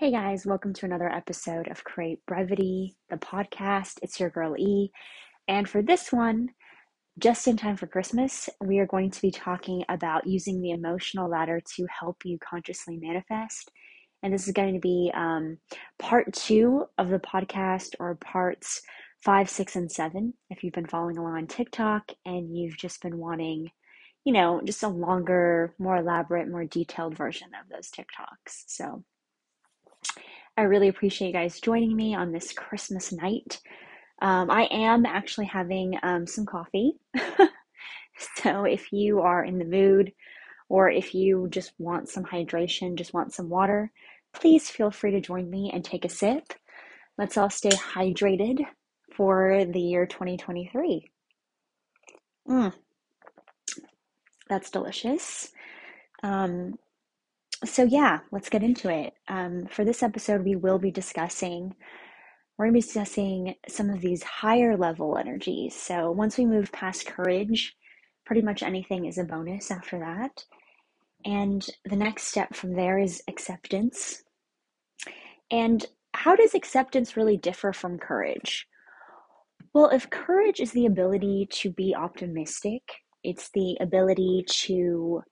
Hey guys, welcome to another episode of Create Brevity, the podcast. It's your girl E. And for this one, just in time for Christmas, we are going to be talking about using the emotional ladder to help you consciously manifest. And this is going to be um, part two of the podcast, or parts five, six, and seven. If you've been following along on TikTok and you've just been wanting, you know, just a longer, more elaborate, more detailed version of those TikToks. So, I really appreciate you guys joining me on this Christmas night. Um, I am actually having um, some coffee. so if you are in the mood or if you just want some hydration, just want some water, please feel free to join me and take a sip. Let's all stay hydrated for the year 2023. Mm, that's delicious. Um, so yeah, let's get into it. Um, for this episode, we will be discussing we're going to be discussing some of these higher level energies. So once we move past courage, pretty much anything is a bonus after that. And the next step from there is acceptance. And how does acceptance really differ from courage? Well, if courage is the ability to be optimistic, it's the ability to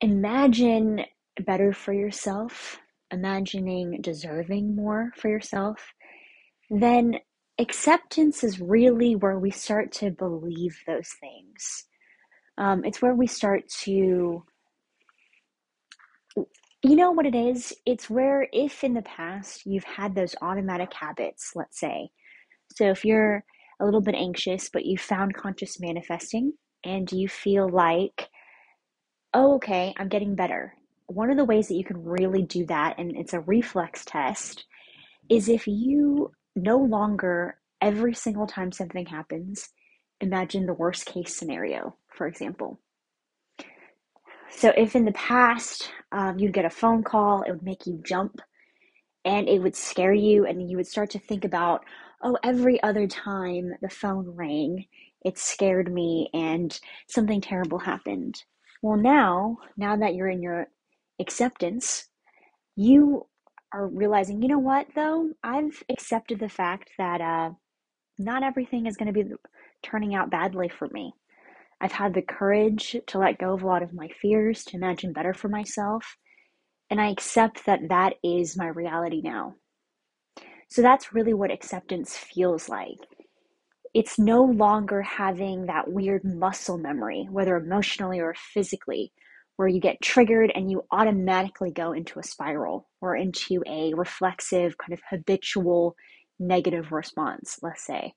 imagine better for yourself, imagining deserving more for yourself, then acceptance is really where we start to believe those things. Um, it's where we start to, you know what it is? It's where, if in the past you've had those automatic habits, let's say, so if you're a little bit anxious, but you found conscious manifesting and you feel like oh, okay, I'm getting better. One of the ways that you can really do that, and it's a reflex test, is if you no longer, every single time something happens, imagine the worst case scenario, for example. So, if in the past um, you'd get a phone call, it would make you jump and it would scare you, and you would start to think about, oh, every other time the phone rang, it scared me and something terrible happened. Well, now, now that you're in your acceptance, you are realizing, you know what, though? I've accepted the fact that uh, not everything is going to be turning out badly for me. I've had the courage to let go of a lot of my fears, to imagine better for myself, and I accept that that is my reality now. So that's really what acceptance feels like it's no longer having that weird muscle memory, whether emotionally or physically, where you get triggered and you automatically go into a spiral or into a reflexive, kind of habitual negative response, let's say.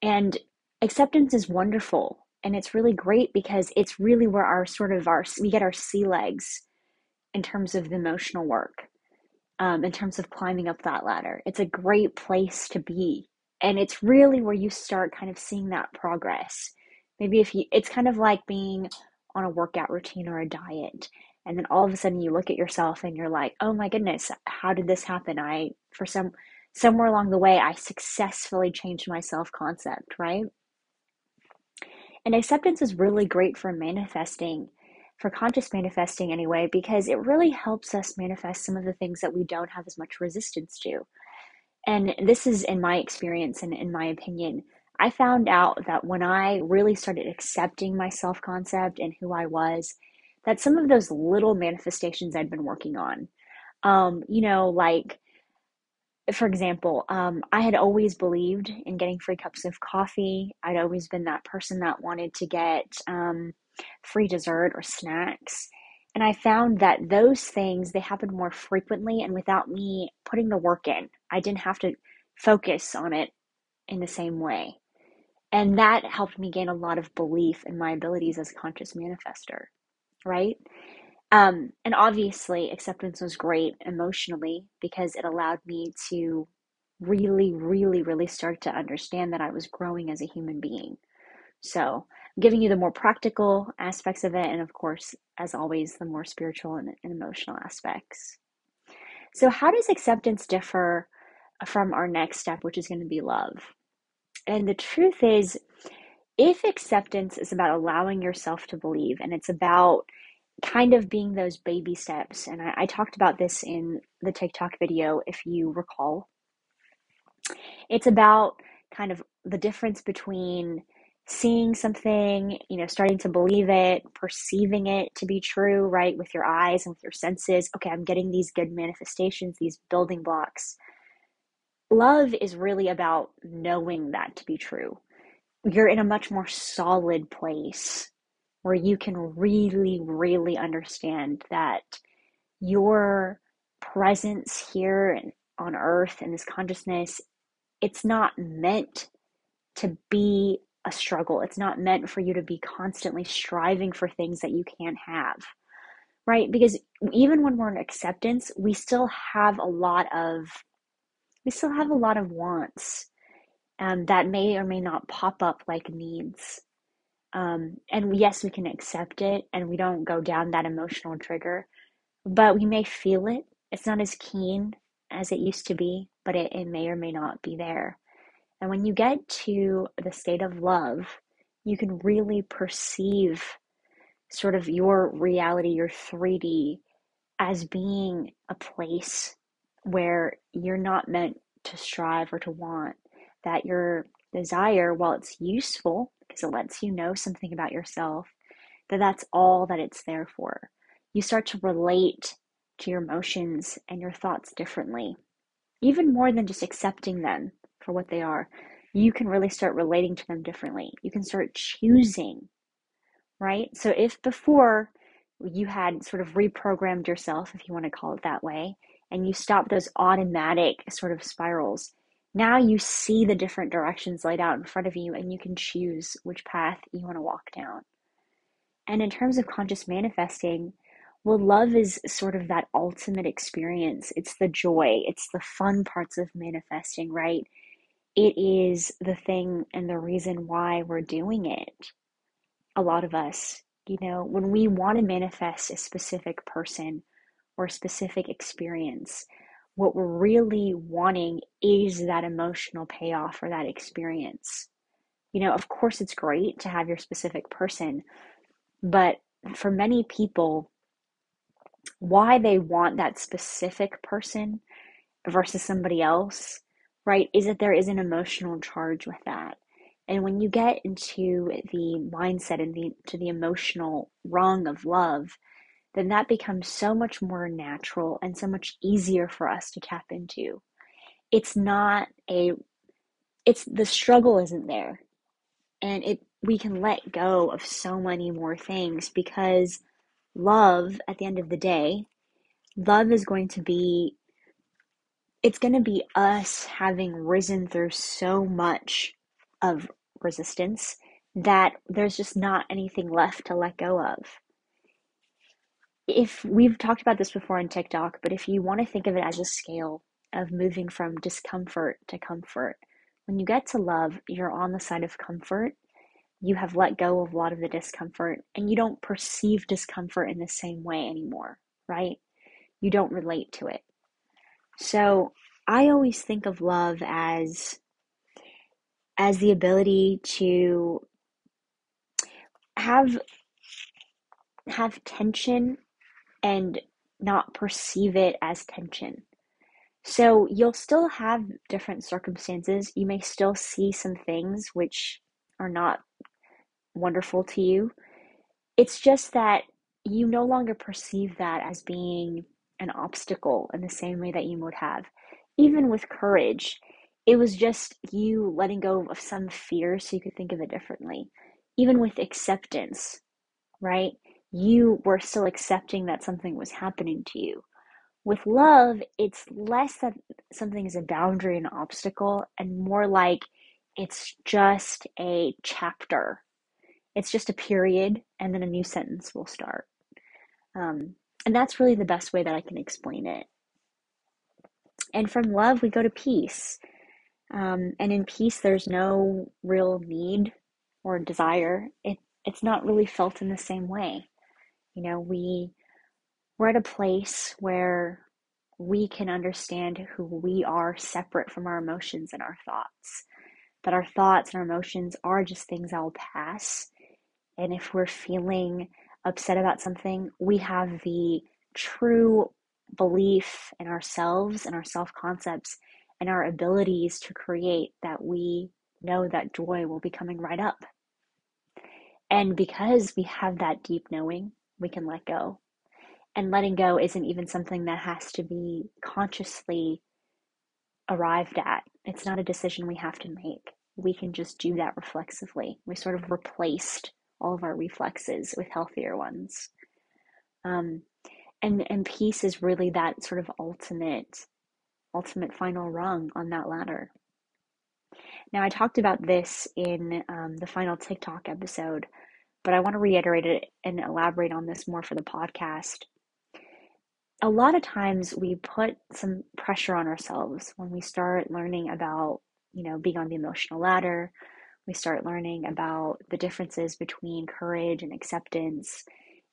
And acceptance is wonderful and it's really great because it's really where our sort of our we get our sea legs in terms of the emotional work um, in terms of climbing up that ladder it's a great place to be and it's really where you start kind of seeing that progress. Maybe if you it's kind of like being on a workout routine or a diet and then all of a sudden you look at yourself and you're like oh my goodness how did this happen? I for some somewhere along the way i successfully changed my self concept right? And acceptance is really great for manifesting for conscious manifesting anyway because it really helps us manifest some of the things that we don't have as much resistance to and this is in my experience and in my opinion. I found out that when I really started accepting my self concept and who I was, that some of those little manifestations I'd been working on, um, you know, like for example, um, I had always believed in getting free cups of coffee. I'd always been that person that wanted to get um, free dessert or snacks. And I found that those things, they happened more frequently and without me putting the work in. I didn't have to focus on it in the same way. And that helped me gain a lot of belief in my abilities as a conscious manifester, right? Um, and obviously, acceptance was great emotionally because it allowed me to really, really, really start to understand that I was growing as a human being. So, giving you the more practical aspects of it, and of course, as always, the more spiritual and, and emotional aspects. So, how does acceptance differ from our next step, which is going to be love? And the truth is, if acceptance is about allowing yourself to believe and it's about kind of being those baby steps. And I, I talked about this in the TikTok video, if you recall. It's about kind of the difference between seeing something, you know, starting to believe it, perceiving it to be true, right, with your eyes and with your senses. Okay, I'm getting these good manifestations, these building blocks. Love is really about knowing that to be true. You're in a much more solid place where you can really, really understand that your presence here on earth and this consciousness, it's not meant to be a struggle. It's not meant for you to be constantly striving for things that you can't have, right? Because even when we're in acceptance, we still have a lot of we still have a lot of wants um, that may or may not pop up like needs. Um, and yes, we can accept it and we don't go down that emotional trigger, but we may feel it. It's not as keen as it used to be, but it, it may or may not be there. And when you get to the state of love, you can really perceive sort of your reality, your 3D, as being a place where you're not meant to strive or to want. That your desire, while it's useful because it lets you know something about yourself, that that's all that it's there for. You start to relate to your emotions and your thoughts differently, even more than just accepting them for what they are, you can really start relating to them differently. You can start choosing, right? So if before you had sort of reprogrammed yourself, if you want to call it that way, and you stop those automatic sort of spirals, now you see the different directions laid out in front of you and you can choose which path you want to walk down. And in terms of conscious manifesting, well, love is sort of that ultimate experience. It's the joy, it's the fun parts of manifesting, right? It is the thing and the reason why we're doing it. A lot of us, you know, when we want to manifest a specific person or a specific experience, what we're really wanting is that emotional payoff or that experience. You know, of course, it's great to have your specific person, but for many people, why they want that specific person versus somebody else right, is that there is an emotional charge with that. And when you get into the mindset and the to the emotional rung of love, then that becomes so much more natural and so much easier for us to tap into. It's not a it's the struggle isn't there. And it we can let go of so many more things because love at the end of the day, love is going to be it's going to be us having risen through so much of resistance that there's just not anything left to let go of. If we've talked about this before on TikTok, but if you want to think of it as a scale of moving from discomfort to comfort, when you get to love, you're on the side of comfort. You have let go of a lot of the discomfort and you don't perceive discomfort in the same way anymore, right? You don't relate to it. So I always think of love as as the ability to have have tension and not perceive it as tension. So you'll still have different circumstances. You may still see some things which are not wonderful to you. It's just that you no longer perceive that as being an obstacle in the same way that you would have. Even with courage, it was just you letting go of some fear so you could think of it differently. Even with acceptance, right? You were still accepting that something was happening to you. With love, it's less that something is a boundary, an obstacle, and more like it's just a chapter. It's just a period, and then a new sentence will start. Um, and that's really the best way that I can explain it. And from love, we go to peace. Um, and in peace, there's no real need or desire. It, it's not really felt in the same way. You know, we, we're at a place where we can understand who we are separate from our emotions and our thoughts. That our thoughts and our emotions are just things that will pass. And if we're feeling upset about something, we have the true belief in ourselves and our self concepts and our abilities to create that we know that joy will be coming right up. And because we have that deep knowing, we can let go. And letting go isn't even something that has to be consciously arrived at. It's not a decision we have to make. We can just do that reflexively. We sort of replaced all of our reflexes with healthier ones. Um, and and peace is really that sort of ultimate ultimate final rung on that ladder. Now, I talked about this in um, the final TikTok episode, but I want to reiterate it and elaborate on this more for the podcast. A lot of times we put some pressure on ourselves when we start learning about, you know, being on the emotional ladder. We start learning about the differences between courage and acceptance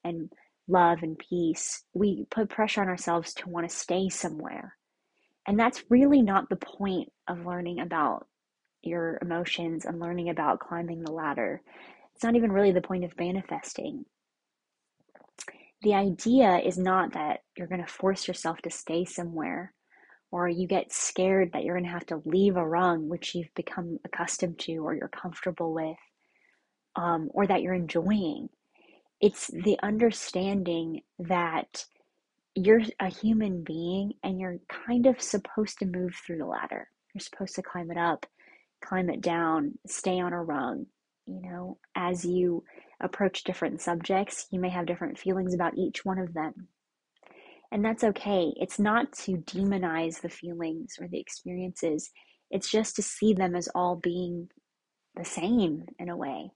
and love and peace. We put pressure on ourselves to want to stay somewhere. And that's really not the point of learning about your emotions and learning about climbing the ladder. It's not even really the point of manifesting. The idea is not that you're going to force yourself to stay somewhere or you get scared that you're going to have to leave a rung which you've become accustomed to or you're comfortable with um, or that you're enjoying. It's the understanding that you're a human being and you're kind of supposed to move through the ladder. You're supposed to climb it up climb it down, stay on a rung. You know, as you approach different subjects, you may have different feelings about each one of them. And that's okay. It's not to demonize the feelings or the experiences, it's just to see them as all being the same in a way.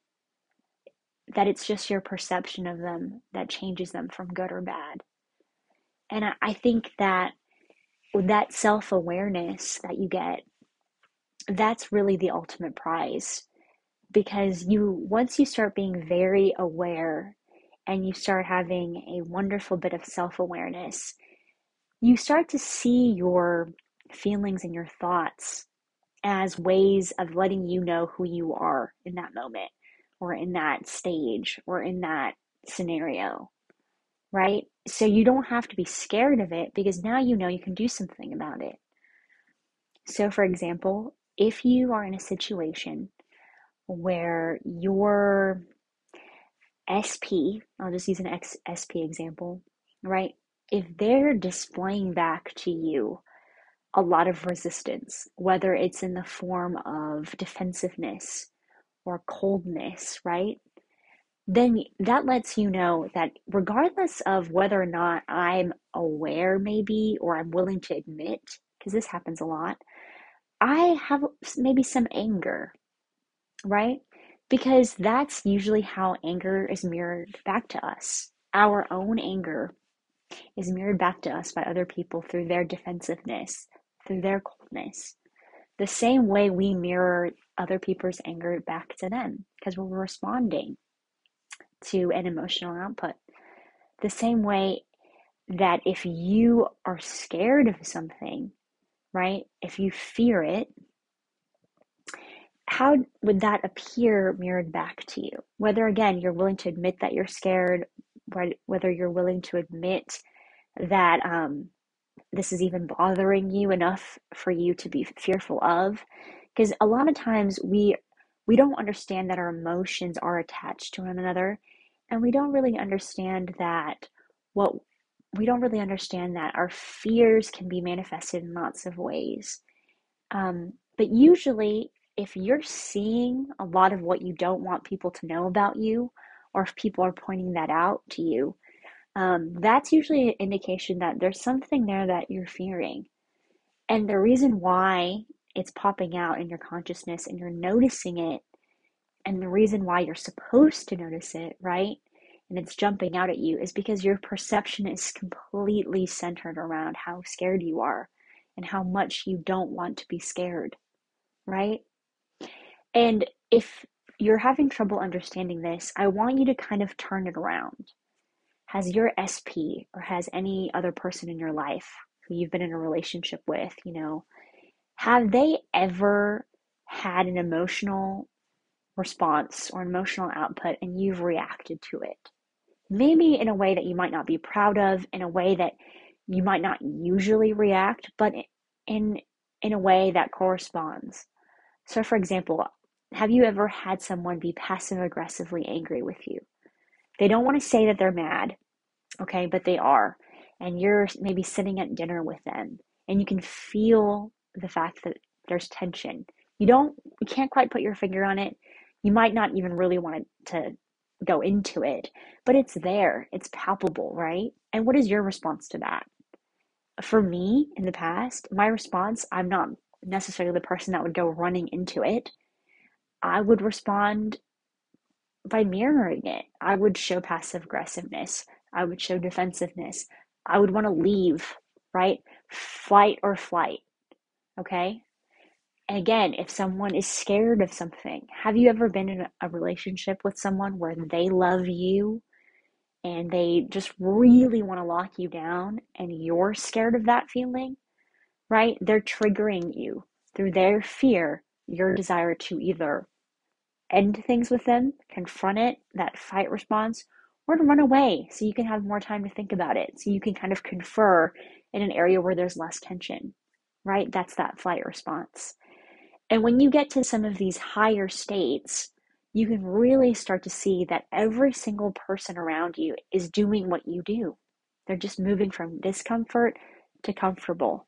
That it's just your perception of them that changes them from good or bad. And I think that that self awareness that you get that's really the ultimate prize because you once you start being very aware and you start having a wonderful bit of self-awareness you start to see your feelings and your thoughts as ways of letting you know who you are in that moment or in that stage or in that scenario right? So you don't have to be scared of it because now you know you can do something about it. So for example if you are in a situation where your SP, I'll just use an X, SP example, right? If they're displaying back to you a lot of resistance, whether it's in the form of defensiveness or coldness, right? Then that lets you know that regardless of whether or not I'm aware, maybe, or I'm willing to admit, because this happens a lot, I have maybe some anger, right? Because that's usually how anger is mirrored back to us. Our own anger is mirrored back to us by other people through their defensiveness, through their coldness. The same way we mirror other people's anger back to them because we're responding to an emotional output. The same way that if you are scared of something, right? If you fear it, how would that appear mirrored back to you? Whether, again, you're willing to admit that you're scared, whether you're willing to admit that um, this is even bothering you enough for you to be fearful of. Because a lot of times we we don't understand that our emotions are attached to one another, and we don't really understand that what we don't really understand that our fears can be manifested in lots of ways. Um, but usually, if you're seeing a lot of what you don't want people to know about you, or if people are pointing that out to you, um, that's usually an indication that there's something there that you're fearing. And the reason why it's popping out in your consciousness and you're noticing it, and the reason why you're supposed to notice it, right, and it's jumping out at you is because your perception is completely centered around how scared you are and how much you don't want to be scared, right? And if you're having trouble understanding this, I want you to kind of turn it around. Has your SP or has any other person in your life who you've been in a relationship with, you know, have they ever had an emotional response or emotional output and you've reacted to it? maybe in a way that you might not be proud of, in a way that you might not usually react, but in in a way that corresponds. So for example, have you ever had someone be passive aggressively angry with you? They don't want to say that they're mad, okay, but they are. And you're maybe sitting at dinner with them and you can feel the fact that there's tension. You don't you can't quite put your finger on it. You might not even really want to go into it, but it's there. It's palpable, right? And what is your response to that? For me in the past, my response, I'm not necessarily the person that would go running into it. I would respond by mirroring it. I would show passive aggressiveness. I would show defensiveness. I would want to leave, right? Flight or flight. Okay? And again, if someone is scared of something, have you ever been in a relationship with someone where they love you and they just really want to lock you down and you're scared of that feeling? Right? They're triggering you through their fear, your desire to either end things with them, confront it, that fight response, or to run away so you can have more time to think about it. So you can kind of confer in an area where there's less tension, right? That's that flight response. And when you get to some of these higher states, you can really start to see that every single person around you is doing what you do. They're just moving from discomfort to comfortable.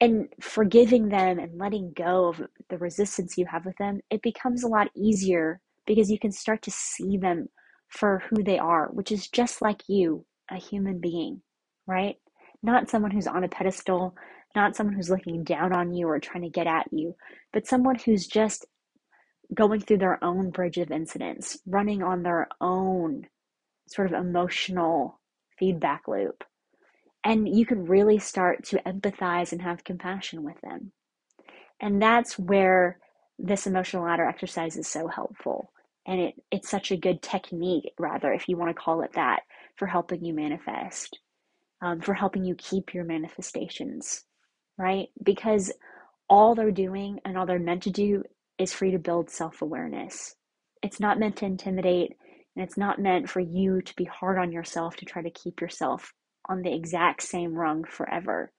And forgiving them and letting go of the resistance you have with them, it becomes a lot easier because you can start to see them for who they are, which is just like you, a human being, right? Not someone who's on a pedestal, not someone who's looking down on you or trying to get at you, but someone who's just going through their own bridge of incidents, running on their own sort of emotional feedback loop. And you can really start to empathize and have compassion with them. And that's where this emotional ladder exercise is so helpful. And it, it's such a good technique, rather, if you want to call it that, for helping you manifest, um, for helping you keep your manifestations right? Because all they're doing and all they're meant to do is for you to build self awareness. It's not meant to intimidate, and it's not meant for you to be hard on yourself to try to keep yourself on the exact same rung forever.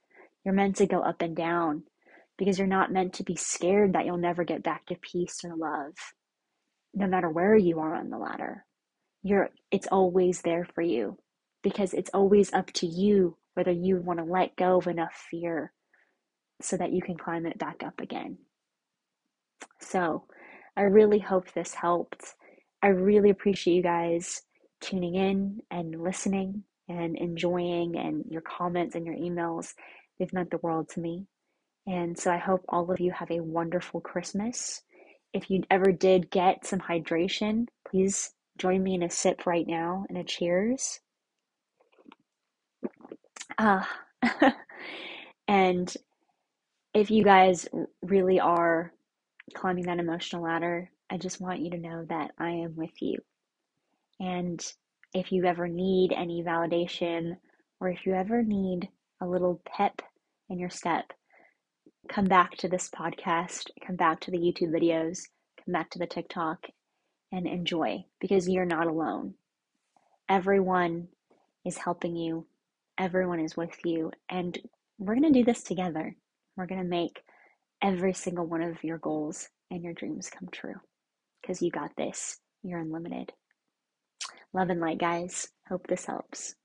You're meant to go up and down because you're not meant to be scared that you'll never get back to peace or love, no matter where you are on the ladder. You're, it's always there for you because it's always up to you whether you want to let go of enough fear so that you can climb it back up again. So, I really hope this helped. I really appreciate you guys tuning in and listening and enjoying and your comments and your emails. They've meant the world to me. And so I hope all of you have a wonderful Christmas. If you ever did get some hydration, please join me in a sip right now and a cheers. Uh, and if you guys really are climbing that emotional ladder, I just want you to know that I am with you. And if you ever need any validation or if you ever need a little pep in your step, come back to this podcast, come back to the YouTube videos, come back to the TikTok and enjoy because you're not alone. Everyone is helping you, everyone is with you, and we're going to do this together. We're going to make every single one of your goals and your dreams come true because you got this. You're unlimited. Love and light, guys. Hope this helps.